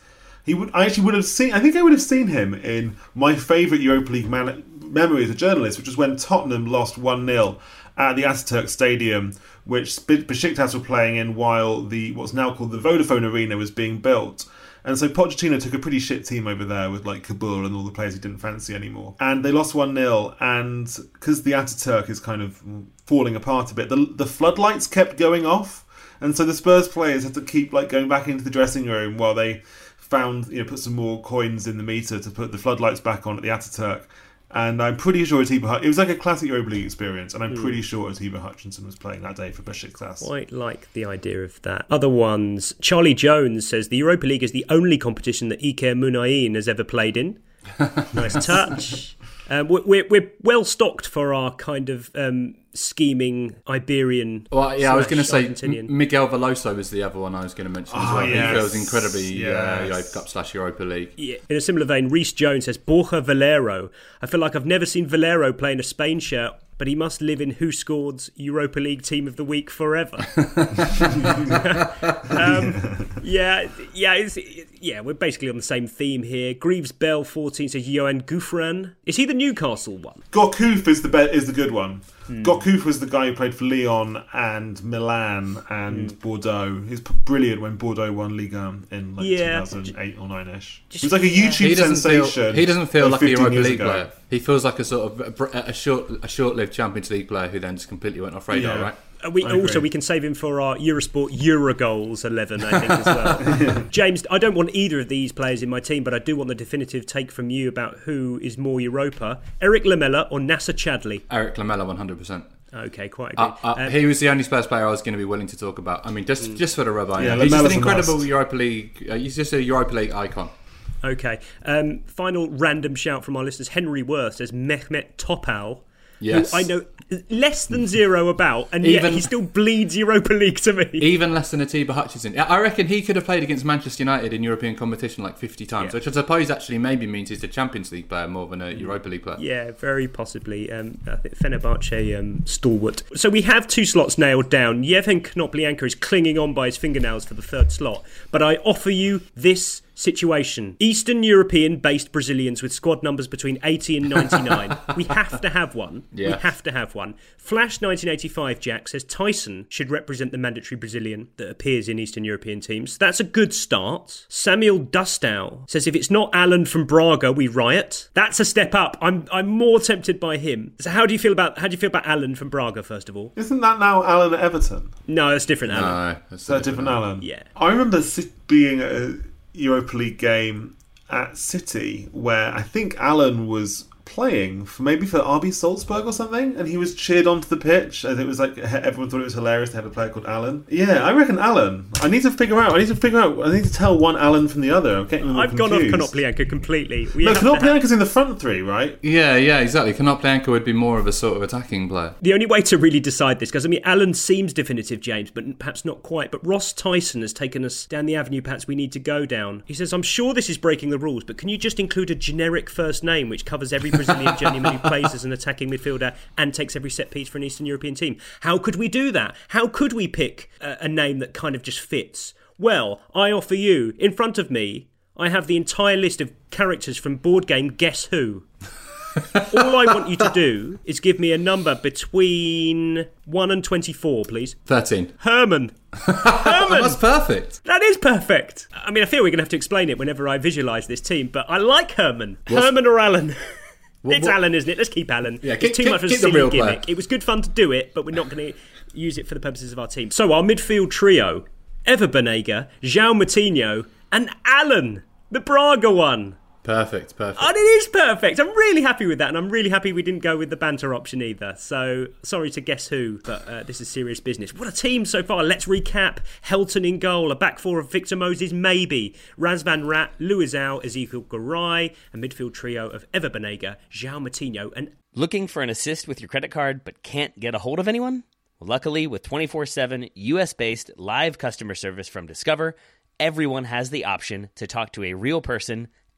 he would I actually would have seen. I think I would have seen him in my favourite Europa League man, memory as a journalist, which was when Tottenham lost one 0 at the Ataturk Stadium, which Be- Besiktas were playing in while the what's now called the Vodafone Arena was being built. And so Pochettino took a pretty shit team over there with like Kaboul and all the players he didn't fancy anymore. And they lost 1 0. And because the Ataturk is kind of falling apart a bit, the, the floodlights kept going off. And so the Spurs players had to keep like going back into the dressing room while they found, you know, put some more coins in the meter to put the floodlights back on at the Ataturk. And I'm pretty sure Atiba Hut- it was like a classic Europa League experience, and I'm Hmm. pretty sure Atiba Hutchinson was playing that day for Besiktas. Quite like the idea of that. Other ones. Charlie Jones says the Europa League is the only competition that Iker Muniain has ever played in. nice touch. Um, we're, we're, we're well stocked for our kind of um, scheming Iberian. Well, yeah, I was going to say M- Miguel Veloso was the other one I was going to mention as Oh, well. yes. He feels incredibly uh, Europa Cup slash Europa League. Yeah. In a similar vein, Reese Jones says Borja Valero. I feel like I've never seen Valero play in a Spain shirt, but he must live in WhoScored's Europa League Team of the Week forever. um, yeah, yeah, it's, yeah. We're basically on the same theme here. Greaves Bell fourteen says Yoan Gouffran. Is he the Newcastle one? Gourcuff is the be- is the good one. Hmm. Gourcuff was the guy who played for Lyon and Milan and Hmm. Bordeaux. He's brilliant when Bordeaux won Ligue 1 in like Yeah. 2008 or 9 ish. He was like a yeah. YouTube He doesn't sensation. feel he doesn't feel like like a 15 Europa League ago. player. He feels like a sort of a, a short a short-lived Champions League player who then just completely went off radar, Yeah. right? Uh, we, also, we can save him for our Eurosport Eurogoals 11, I think, as well. James, I don't want either of these players in my team, but I do want the definitive take from you about who is more Europa Erik Lamela or Nacer Chadli? Erik Lamela, one hundred percent. Okay, quite agree. Uh, uh, Um, he was the only Spurs player I was going to be willing to talk about. I mean, just just for the rub, I Yeah, know. he's just an incredible must. Europa League. Uh, he's just a Europa League icon. Okay. Um, final random shout from our listeners. Henry Worth says Mehmet Topal. Yes. Who I know less than zero about, and yet he still bleeds Europa League to me. Even less than Atiba Hutchinson. I I reckon he could have played against Manchester United in European competition like 50 times, Yeah. which I suppose actually maybe means he's a Champions League player more than a Europa League player. Yeah, very possibly. Um, I think Fenerbahce um, stalwart. So we have two slots nailed down. Yevhen Konoplyanka is clinging on by his fingernails for the third slot. But I offer you this situation. Eastern European based Brazilians with squad numbers between 80 and 99. we have to have one. We have to have one. Flash 1985 Jack says Taison should represent the mandatory Brazilian that appears in Eastern European teams. That's a good start. Samuel Dustow says if it's not Alan from Braga, we riot. That's a step up. I'm I'm more tempted by him. So how do you feel about how do you feel about Alan from Braga first of all? Isn't that now Alan at Everton? No, that's different Alan. No, that's Is that a different Alan? Yeah. I remember being uh, Europa League game at City where I think Alan was playing for maybe for RB Salzburg or something, and he was cheered onto the pitch, and it was like everyone thought it was hilarious to have a player called Alan. Yeah, I reckon Alan. I need to figure out. I need to figure out. I need to tell one Alan from the other. I'm getting them all I've gone off confused. Konoplyanka completely. We No, have have- Konoplyanka's in the front three, right? Yeah, yeah, exactly. Konoplyanka would be more of a sort of attacking player. The only way to really decide this, because I mean, Alan seems definitive, James, but perhaps not quite. But Ross Tyson has taken us down the avenue perhaps we need to go down. He says, I'm sure this is breaking the rules, but can you just include a generic first name which covers every Brazilian journeyman who plays as an attacking midfielder and takes every set piece for an Eastern European team? How could we do that? How could we pick a, a name that kind of just fits? Well, I offer you, in front of me, I have the entire list of characters from board game Guess Who. All I want you to do is give me a number between 1 and 24, please. 13. Herman. Herman. That's perfect. That is perfect. I mean, I feel we're going to have to explain it whenever I visualise this team, but I like Herman. What's- Herman or Alan? What- it's what- Alan, isn't it? Let's keep Alan. Yeah, it's keep- too keep- much of a silly real player. gimmick. It was good fun to do it, but we're not going to use it for the purposes of our team. So our midfield trio: Ever Banega, João Moutinho, and Alan, the Braga one. Perfect, perfect. And it is perfect. I'm really happy with that, and I'm really happy we didn't go with the banter option either. So sorry to guess who, but uh, this is serious business. What a team so far. Let's recap: Helton in goal, a back four of Victor Moses, maybe Razvan Rat, Luizao, Ezequiel Garay, a midfield trio of Ever Banega, João Moutinho, and Looking for an assist with your credit card but can't get a hold of anyone? Luckily, with 24 7 US based live customer service from Discover, everyone has the option to talk to a real person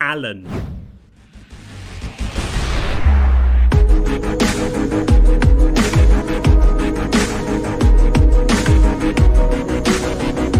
Alan.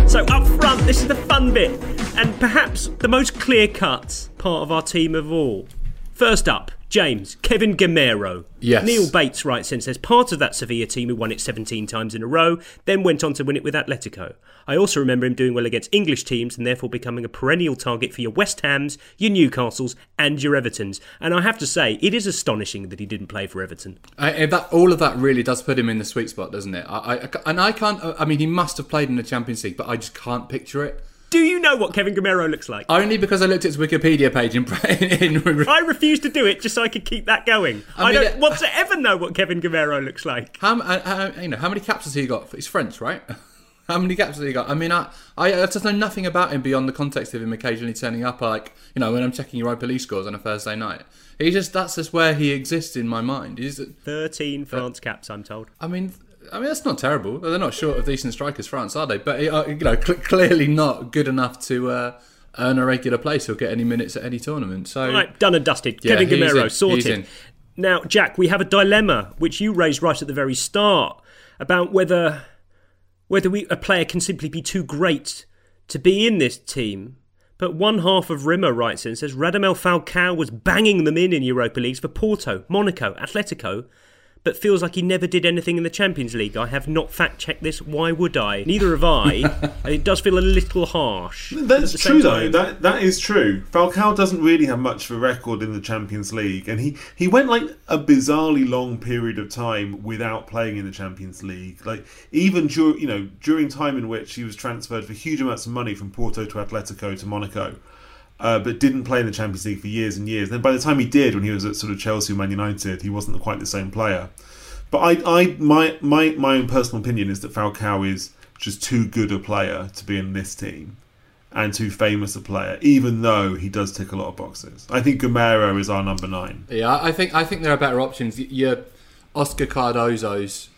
So up front, this is the fun bit, and perhaps the most clear-cut part of our team of all. First up, James, Kevin Gameiro. Yes. Neil Bates writes in says part of that Sevilla team who won it 17 times in a row, then went on to win it with Atletico. I also remember him doing well against English teams and therefore becoming a perennial target for your West Hams, your Newcastles, and your Evertons. And I have to say, it is astonishing that he didn't play for Everton. I, eh, that all of that really does put him in the sweet spot, doesn't it? I, I, and I can't. I mean, he must have played in the Champions League, but I just can't picture it. Do you know what Kevin Gameiro looks like? Only because I looked at his Wikipedia page in. in I refuse to do it just so I could keep that going. I, I don't it- want to ever know what Kevin Gameiro looks like. how, uh, how you know how many caps has he got? He's French, right? How many caps has he got? I mean, I, I I just know nothing about him beyond the context of him occasionally turning up, like you know when I'm checking your Europa League scores on a Thursday night. He just that's just where he exists in my mind. He's, 13 France caps, I'm told. I mean, I mean that's not terrible. They're not short of decent strikers, France, are they? But uh, you know, cl- clearly not good enough to uh, earn a regular place or get any minutes at any tournament. So Right, done and dusted. Yeah, Kevin Gameiro, sorted. Now, Jack, we have a dilemma which you raised right at the very start about whether whether we, a player can simply be too great to be in this team. But one half of Rimmer writes in and says Radamel Falcao was banging them in in Europa Leagues for Porto, Monaco, Atletico, but feels like he never did anything in the Champions League. I have not fact checked this. Why would I? Neither have I. and it does feel a little harsh. That's true, though. That that is true. Falcao doesn't really have much of a record in the Champions League, and he, he went like a bizarrely long period of time without playing in the Champions League. Like even during you know during time in which he was transferred for huge amounts of money from Porto to Atletico to Monaco, uh, but didn't play in the Champions League for years and years. Then by the time he did, when he was at sort of Chelsea or Man United, he wasn't quite the same player. But I, I my my my own personal opinion is that Falcao is just too good a player to be in this team and too famous a player, even though he does tick a lot of boxes. I think Gameiro is our number nine. Yeah, I think I think there are better options. Your Oscar Cardozo's.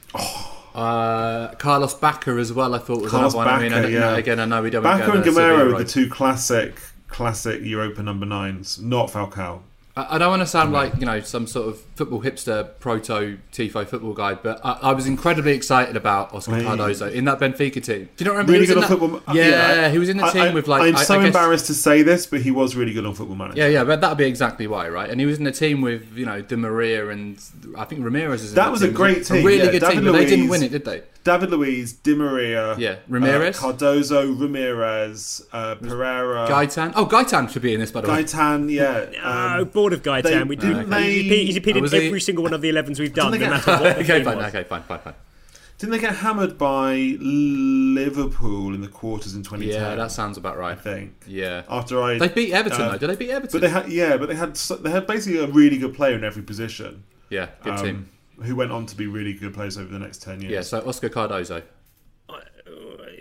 Uh, Carlos Bacca as well. I thought was Carlos another one. I mean, I yeah. again, I know we don't. Bacca and Gameiro are the two classic, classic Europa number nines, not Falcao. I I don't want to sound like you know some sort of football hipster proto tifo football guy, but I, I was incredibly excited about Oscar Well, Cardozo in that Benfica team. Do you not remember? Really good on that- football. Yeah, he was in the team I- with like. I'm I- so I guess- embarrassed to say this, but he was really good on Football Manager. Yeah, yeah, but that'd be exactly why, right? And he was in the team with you know Di Maria and I think Ramires. Is in That was a great team. a really yeah. good David team, but they didn't win it, did they? David Luiz, Di Maria, Yeah, Ramires? uh, Cardozo, Ramires, uh, Pereira, Gaitan. Oh, Gaitan should be in this, by the way. Gaitan, yeah. Oh, um, board of Gaitan. they- we didn't didn't. they- He's appeared, he's appeared Oh, in was he- every single one of the 11s we've done, no Didn't matter get- what the okay, team fine, was. okay, fine, fine, fine. Didn't they get hammered by Liverpool in the quarters in 2010? Yeah, that sounds about right. I think. Yeah. After I They beat Everton uh, though. Did they beat Everton? But they had yeah, but they had they had basically a really good player in every position. yeah, good um, team. Who went on to be really good players over the next ten years. Yeah, so Oscar Cardozo.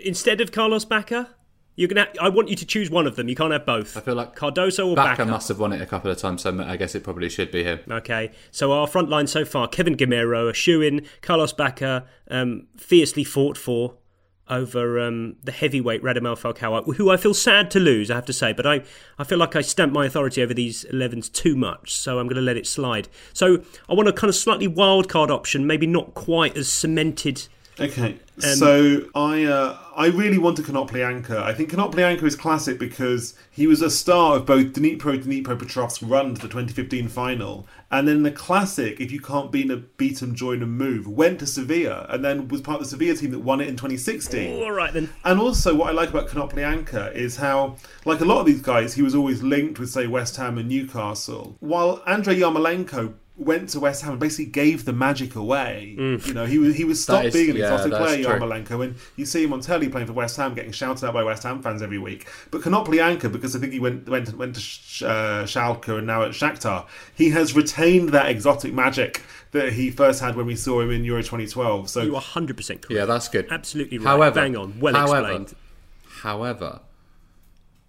Instead of Carlos Bacca, you're gonna. I want you to choose one of them. You can't have both. I feel like Cardozo or Bacca Bacca. must have won it a couple of times, so I guess it probably should be him. Okay, so our front line so far: Kevin Gameiro, a shoe in, Carlos Bacca, um, fiercely fought for over um, the heavyweight Radamel Falcao, who I feel sad to lose, I have to say. But I, I feel like I stamped my authority over these 11s too much, so I'm going to let it slide. So I want a kind of slightly wild card option, maybe not quite as cemented. Okay, Um, so I uh, I really want a Konoplyanka. I think Konoplyanka is classic because he was a star of both Dnipro Dnipropetrovsk run to the 2015 final, and then the classic if you can't be in a beat a beat 'em, join 'em, move went to Sevilla and then was part of the Sevilla team that won it in 2016. All right then. And also, what I like about Konoplyanka is how, like a lot of these guys, he was always linked with, say, West Ham and Newcastle. While Andrei Yarmolenko went to West Ham and basically gave the magic away. You know, he was he was stopped is- being an yeah, exotic that's player, true. Yarmolenko, and you see him on telly playing for West Ham, getting shouted out by West Ham fans every week. But Konoplyanka, because I think he went went went to Sh- uh, Schalke and now at Shakhtar, he has retained that exotic magic that he first had when we saw him in Euro 2012. So You are 100% correct. Yeah, that's good. Absolutely right. However, Bang on. Well however, explained. However,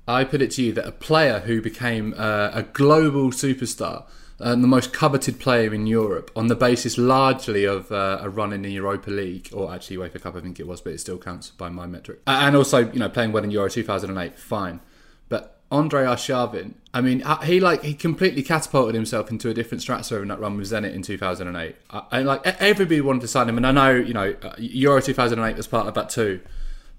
I put it to you that a player who became uh, a global superstar and the most coveted player in Europe on the basis largely of uh, a run in the Europa League, or actually UEFA Cup, I think it was, but it still counts by my metric. And also, you know, playing well in Euro 2008, fine. But Andrei Arshavin, I mean, uh, he like he completely catapulted himself into a different stratosphere in that run with Zenit in 2008. I, I like everybody wanted to sign him, and I know, you know, uh, Euro 2008 was part of that too.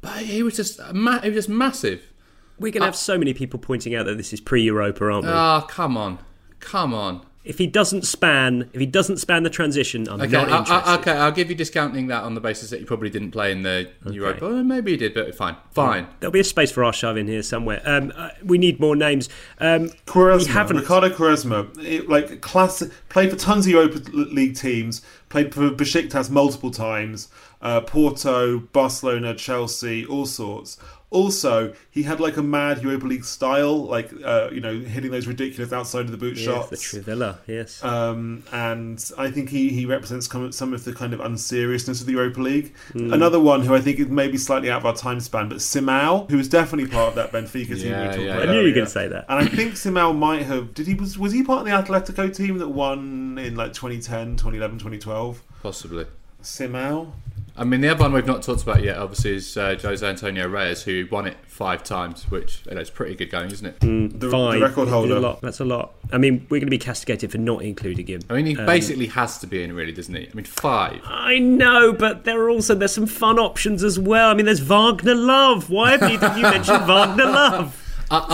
But he was just ma- he was just massive. We're going to have so many people pointing out that this is pre-Europa, aren't we? Ah, come on, come on. If he doesn't span, if he doesn't span the transition, I'm Okay, not interested. I, okay, I'll give you discounting that on the basis that you probably didn't play in the Europa. Oh, maybe he did, but fine, fine. There'll be a space for Arshav in here somewhere. Um, uh, we need more names. Um, Quaresma, we haven't. Ricardo Quaresma, it- like classic, played for tons of Europa League teams, played for Besiktas multiple times, uh, Porto, Barcelona, Chelsea, all sorts. Also, he had like a mad Europa League style, like uh, you know, hitting those ridiculous outside of the boot Yes, shots. the Trivela, yes. Um, and I think he, he represents some some of the kind of unseriousness of the Europa League. Mm. Another one who I think is maybe slightly out of our time span, but Simao, who was definitely part of that Benfica team. Yeah, we talked yeah, about I knew you were going to say that. And I think Simao might have did he was was he part of the Atletico team that won in like 2010, 2011, 2012? Possibly. Simao? I mean, the other one we've not talked about yet, obviously, is uh, Jose Antonio Reyes, who won it five times, which you know, it's pretty good going, isn't it? The, Fine. the record That's holder. a lot. That's a lot. I mean, we're going to be castigated for not including him. I mean, he Um, basically has to be in, really, doesn't he? I mean, five. I know, but there are also there's some fun options as well. I mean, there's Wagner Love. Why have neither of you mentioned Wagner Love?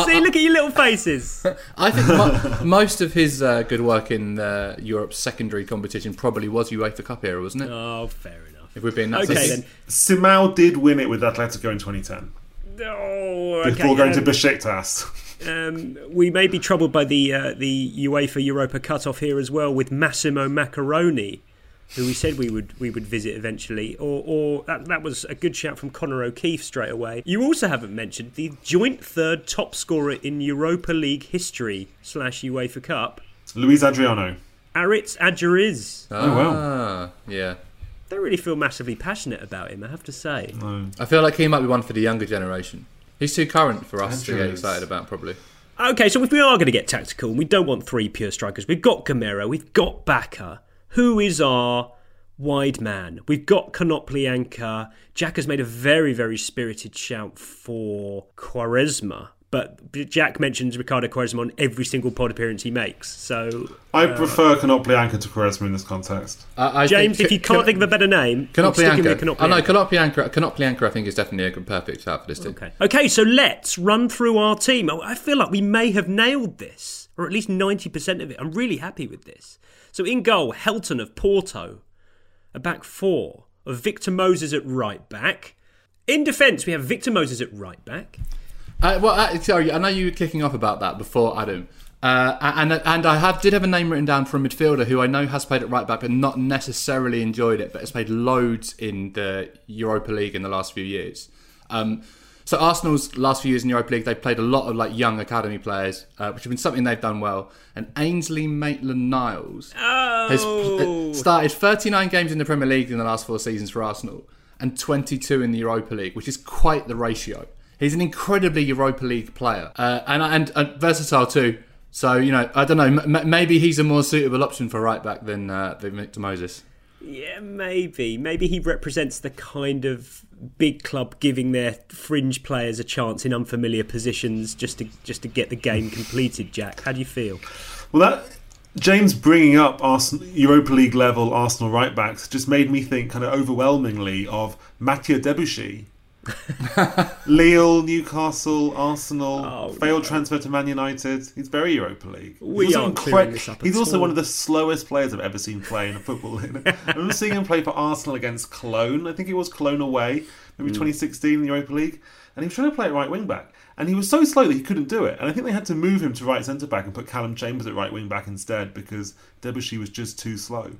See, look at your little faces. I think mo- most of his uh, good work in uh, Europe's secondary competition probably was UEFA Cup era, wasn't it? Oh, fair enough. If we're being that Okay, so- then. Simao did win it with Atletico in 2010 Oh, okay. before going to um, Besiktas. Um, we may be troubled by the uh, the UEFA Europa cutoff here as well with Massimo Maccarone, who we said we would we would visit eventually. Or, or that, that was a good shout from Connor O'Keefe straight away. You also haven't mentioned the joint third top scorer in Europa League history slash UEFA Cup, Luiz Adriano. Aritz Aduriz. Oh, wow. Ah, yeah. I don't really feel massively passionate about him, I have to say. I feel like he might be one for the younger generation. He's too current for us to get excited about, probably. Okay, so if we are going to get tactical, and we don't want three pure strikers. We've got Gameiro, we've got Bacca. Who is our wide man. We've got Konoplyanka. Jack has made a very, very spirited shout for Quaresma. But Jack mentions Ricardo Quaresma on every single pod appearance he makes. So I uh, prefer Konoplyanka to Quaresma in this context. Uh, I James, think- if you can't think of a better name, I'm sticking with Konoplyanka. Konoplyanka. I know Konoplyanka. Konoplyanka, I think is definitely a perfect shout for this team. Okay. Okay, so let's run through our team. Oh, I feel like we may have nailed this, or at least 90% of it. I'm really happy with this. So in goal, Helton of Porto, a back four of Victor Moses at right back. In defence, we have Victor Moses at right back. Uh, well, uh, sorry, I know you were kicking off about that before, Adam. Uh, and and I have did have a name written down for a midfielder who I know has played at right back, but not necessarily enjoyed it, but has played loads in the Europa League in the last few years. Um, so Arsenal's last few years in Europa League, they've played a lot of like young academy players, uh, which have been something they've done well. And Ainsley Maitland-Niles has Oh. pl- started 39 games in the Premier League in the last four seasons for Arsenal, and 22 in the Europa League, which is quite the ratio. He's an incredibly Europa League player, uh, and, and and versatile too. So you know, I don't know. M- m- maybe he's a more suitable option for right back than uh, than Victor Moses. Yeah, maybe. Maybe he represents the kind of big club giving their fringe players a chance in unfamiliar positions just to just to get the game completed. Jack, how do you feel? Well, that James bringing up Arsenal, Europa League level Arsenal right backs just made me think kind of overwhelmingly of Mathieu Debuchy. Lille, Newcastle, Arsenal, failed transfer to Man United. He's very Europa League. He's We also aren't clearing this up He's also all. one of the slowest players I've ever seen play in a football. I remember seeing him play for Arsenal against Cologne. I think it was Cologne away, maybe Mm. 2016 in the Europa League, and he was trying to play at right wing back. And he was so slow that he couldn't do it. And I think they had to move him to right centre back and put Calum Chambers at right wing back instead because Debuchy was just too slow.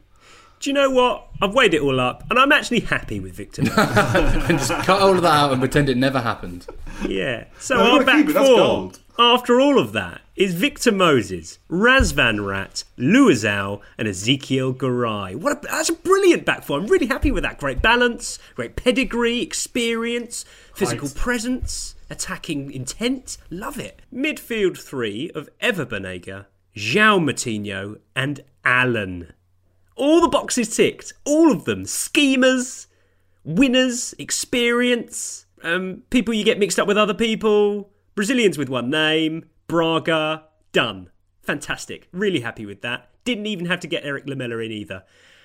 Do you know what? I've weighed it all up, and I'm actually happy with Victor. And just cut all of that out and pretend it never happened. yeah. So No, our gotta back it, four, after all of that, is Victor Moses, Razvan Rat, Luizao, and Ezequiel Garay. What a, that's a brilliant back four. I'm really happy with that. Great balance, great pedigree, experience, physical Height. presence, attacking intent. Love it. Midfield three of Ever Banega, João Moutinho, and Alan. All the boxes ticked. All of them. Schemers, winners, experience, um, people you get mixed up with other people, Brazilians with one name, Braga, done. Fantastic. Really happy with that. Didn't even have to get Erik Lamela in either.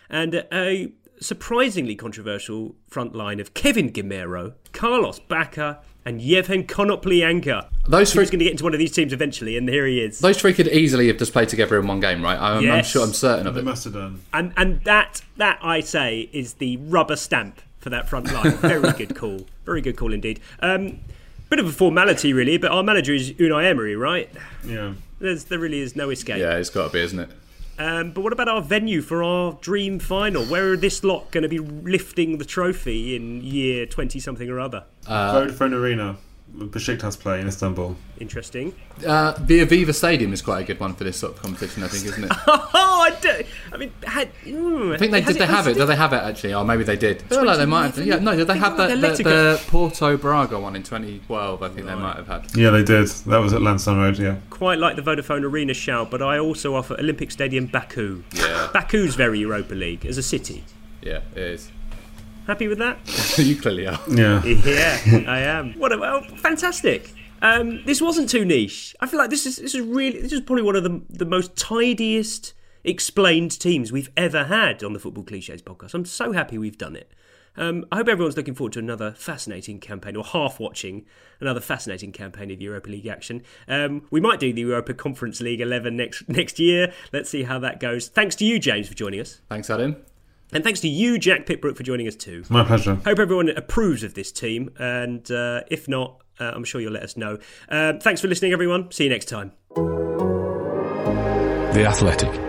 And a surprisingly controversial front line of Kevin Gameiro, Carlos Bacca, and Yevhen Konoplyanka. Those three- was going to get into one of these teams eventually, and here he is. Those three could easily have just played together in one game, right? I'm, I'm sure, I'm certain of They it. must have done. And and that that I say is the rubber stamp for that front line. Very good call. Very good call indeed. Um, bit of a formality really, but our manager is Unai Emery, right? Yeah. There's there really is no escape. Yeah, it's got to be, isn't it? Um, but what about our venue for our dream final? Where are this lot going to be lifting the trophy in year twenty something or other? Uh, Vodafone Arena, Besiktas play in Istanbul. Interesting. Uh, the Aviva Stadium is quite a good one for this sort of competition, I think, isn't it? oh, I do. I mean, had, mm, I think they has did. They have it. has Do they have it actually? Or maybe they did. I feel like they might have. Yeah, no, did they Think have about the, the the, Porto Braga one in 2012? I think they might have had. Yeah, they did. That was at Lansdowne Road, yeah. quite like the Vodafone Arena shout, but I also offer Olympic Stadium Baku. Yeah. Baku's very Europa League as a city. Yeah, it is. Happy with that? you clearly are. Yeah. yeah, I am. What a well, fantastic. Um, this wasn't too niche. I feel like this is this is really this is probably one of the the most tidiest explained teams we've ever had on the Football Cliches podcast. I'm so happy we've done it. Um, I hope everyone's looking forward to another fascinating campaign, or half watching another fascinating campaign of Europa League action. Um, we might do the Europa Conference League 11 next next year. Let's see how that goes. Thanks to you, James, for joining us. Thanks, Adam. And thanks to you, Jack Pitt-Brooke, for joining us too. My pleasure. Hope everyone approves of this team, and uh, if not, uh, I'm sure you'll let us know. Uh, thanks for listening, everyone. See you next time. The Athletic.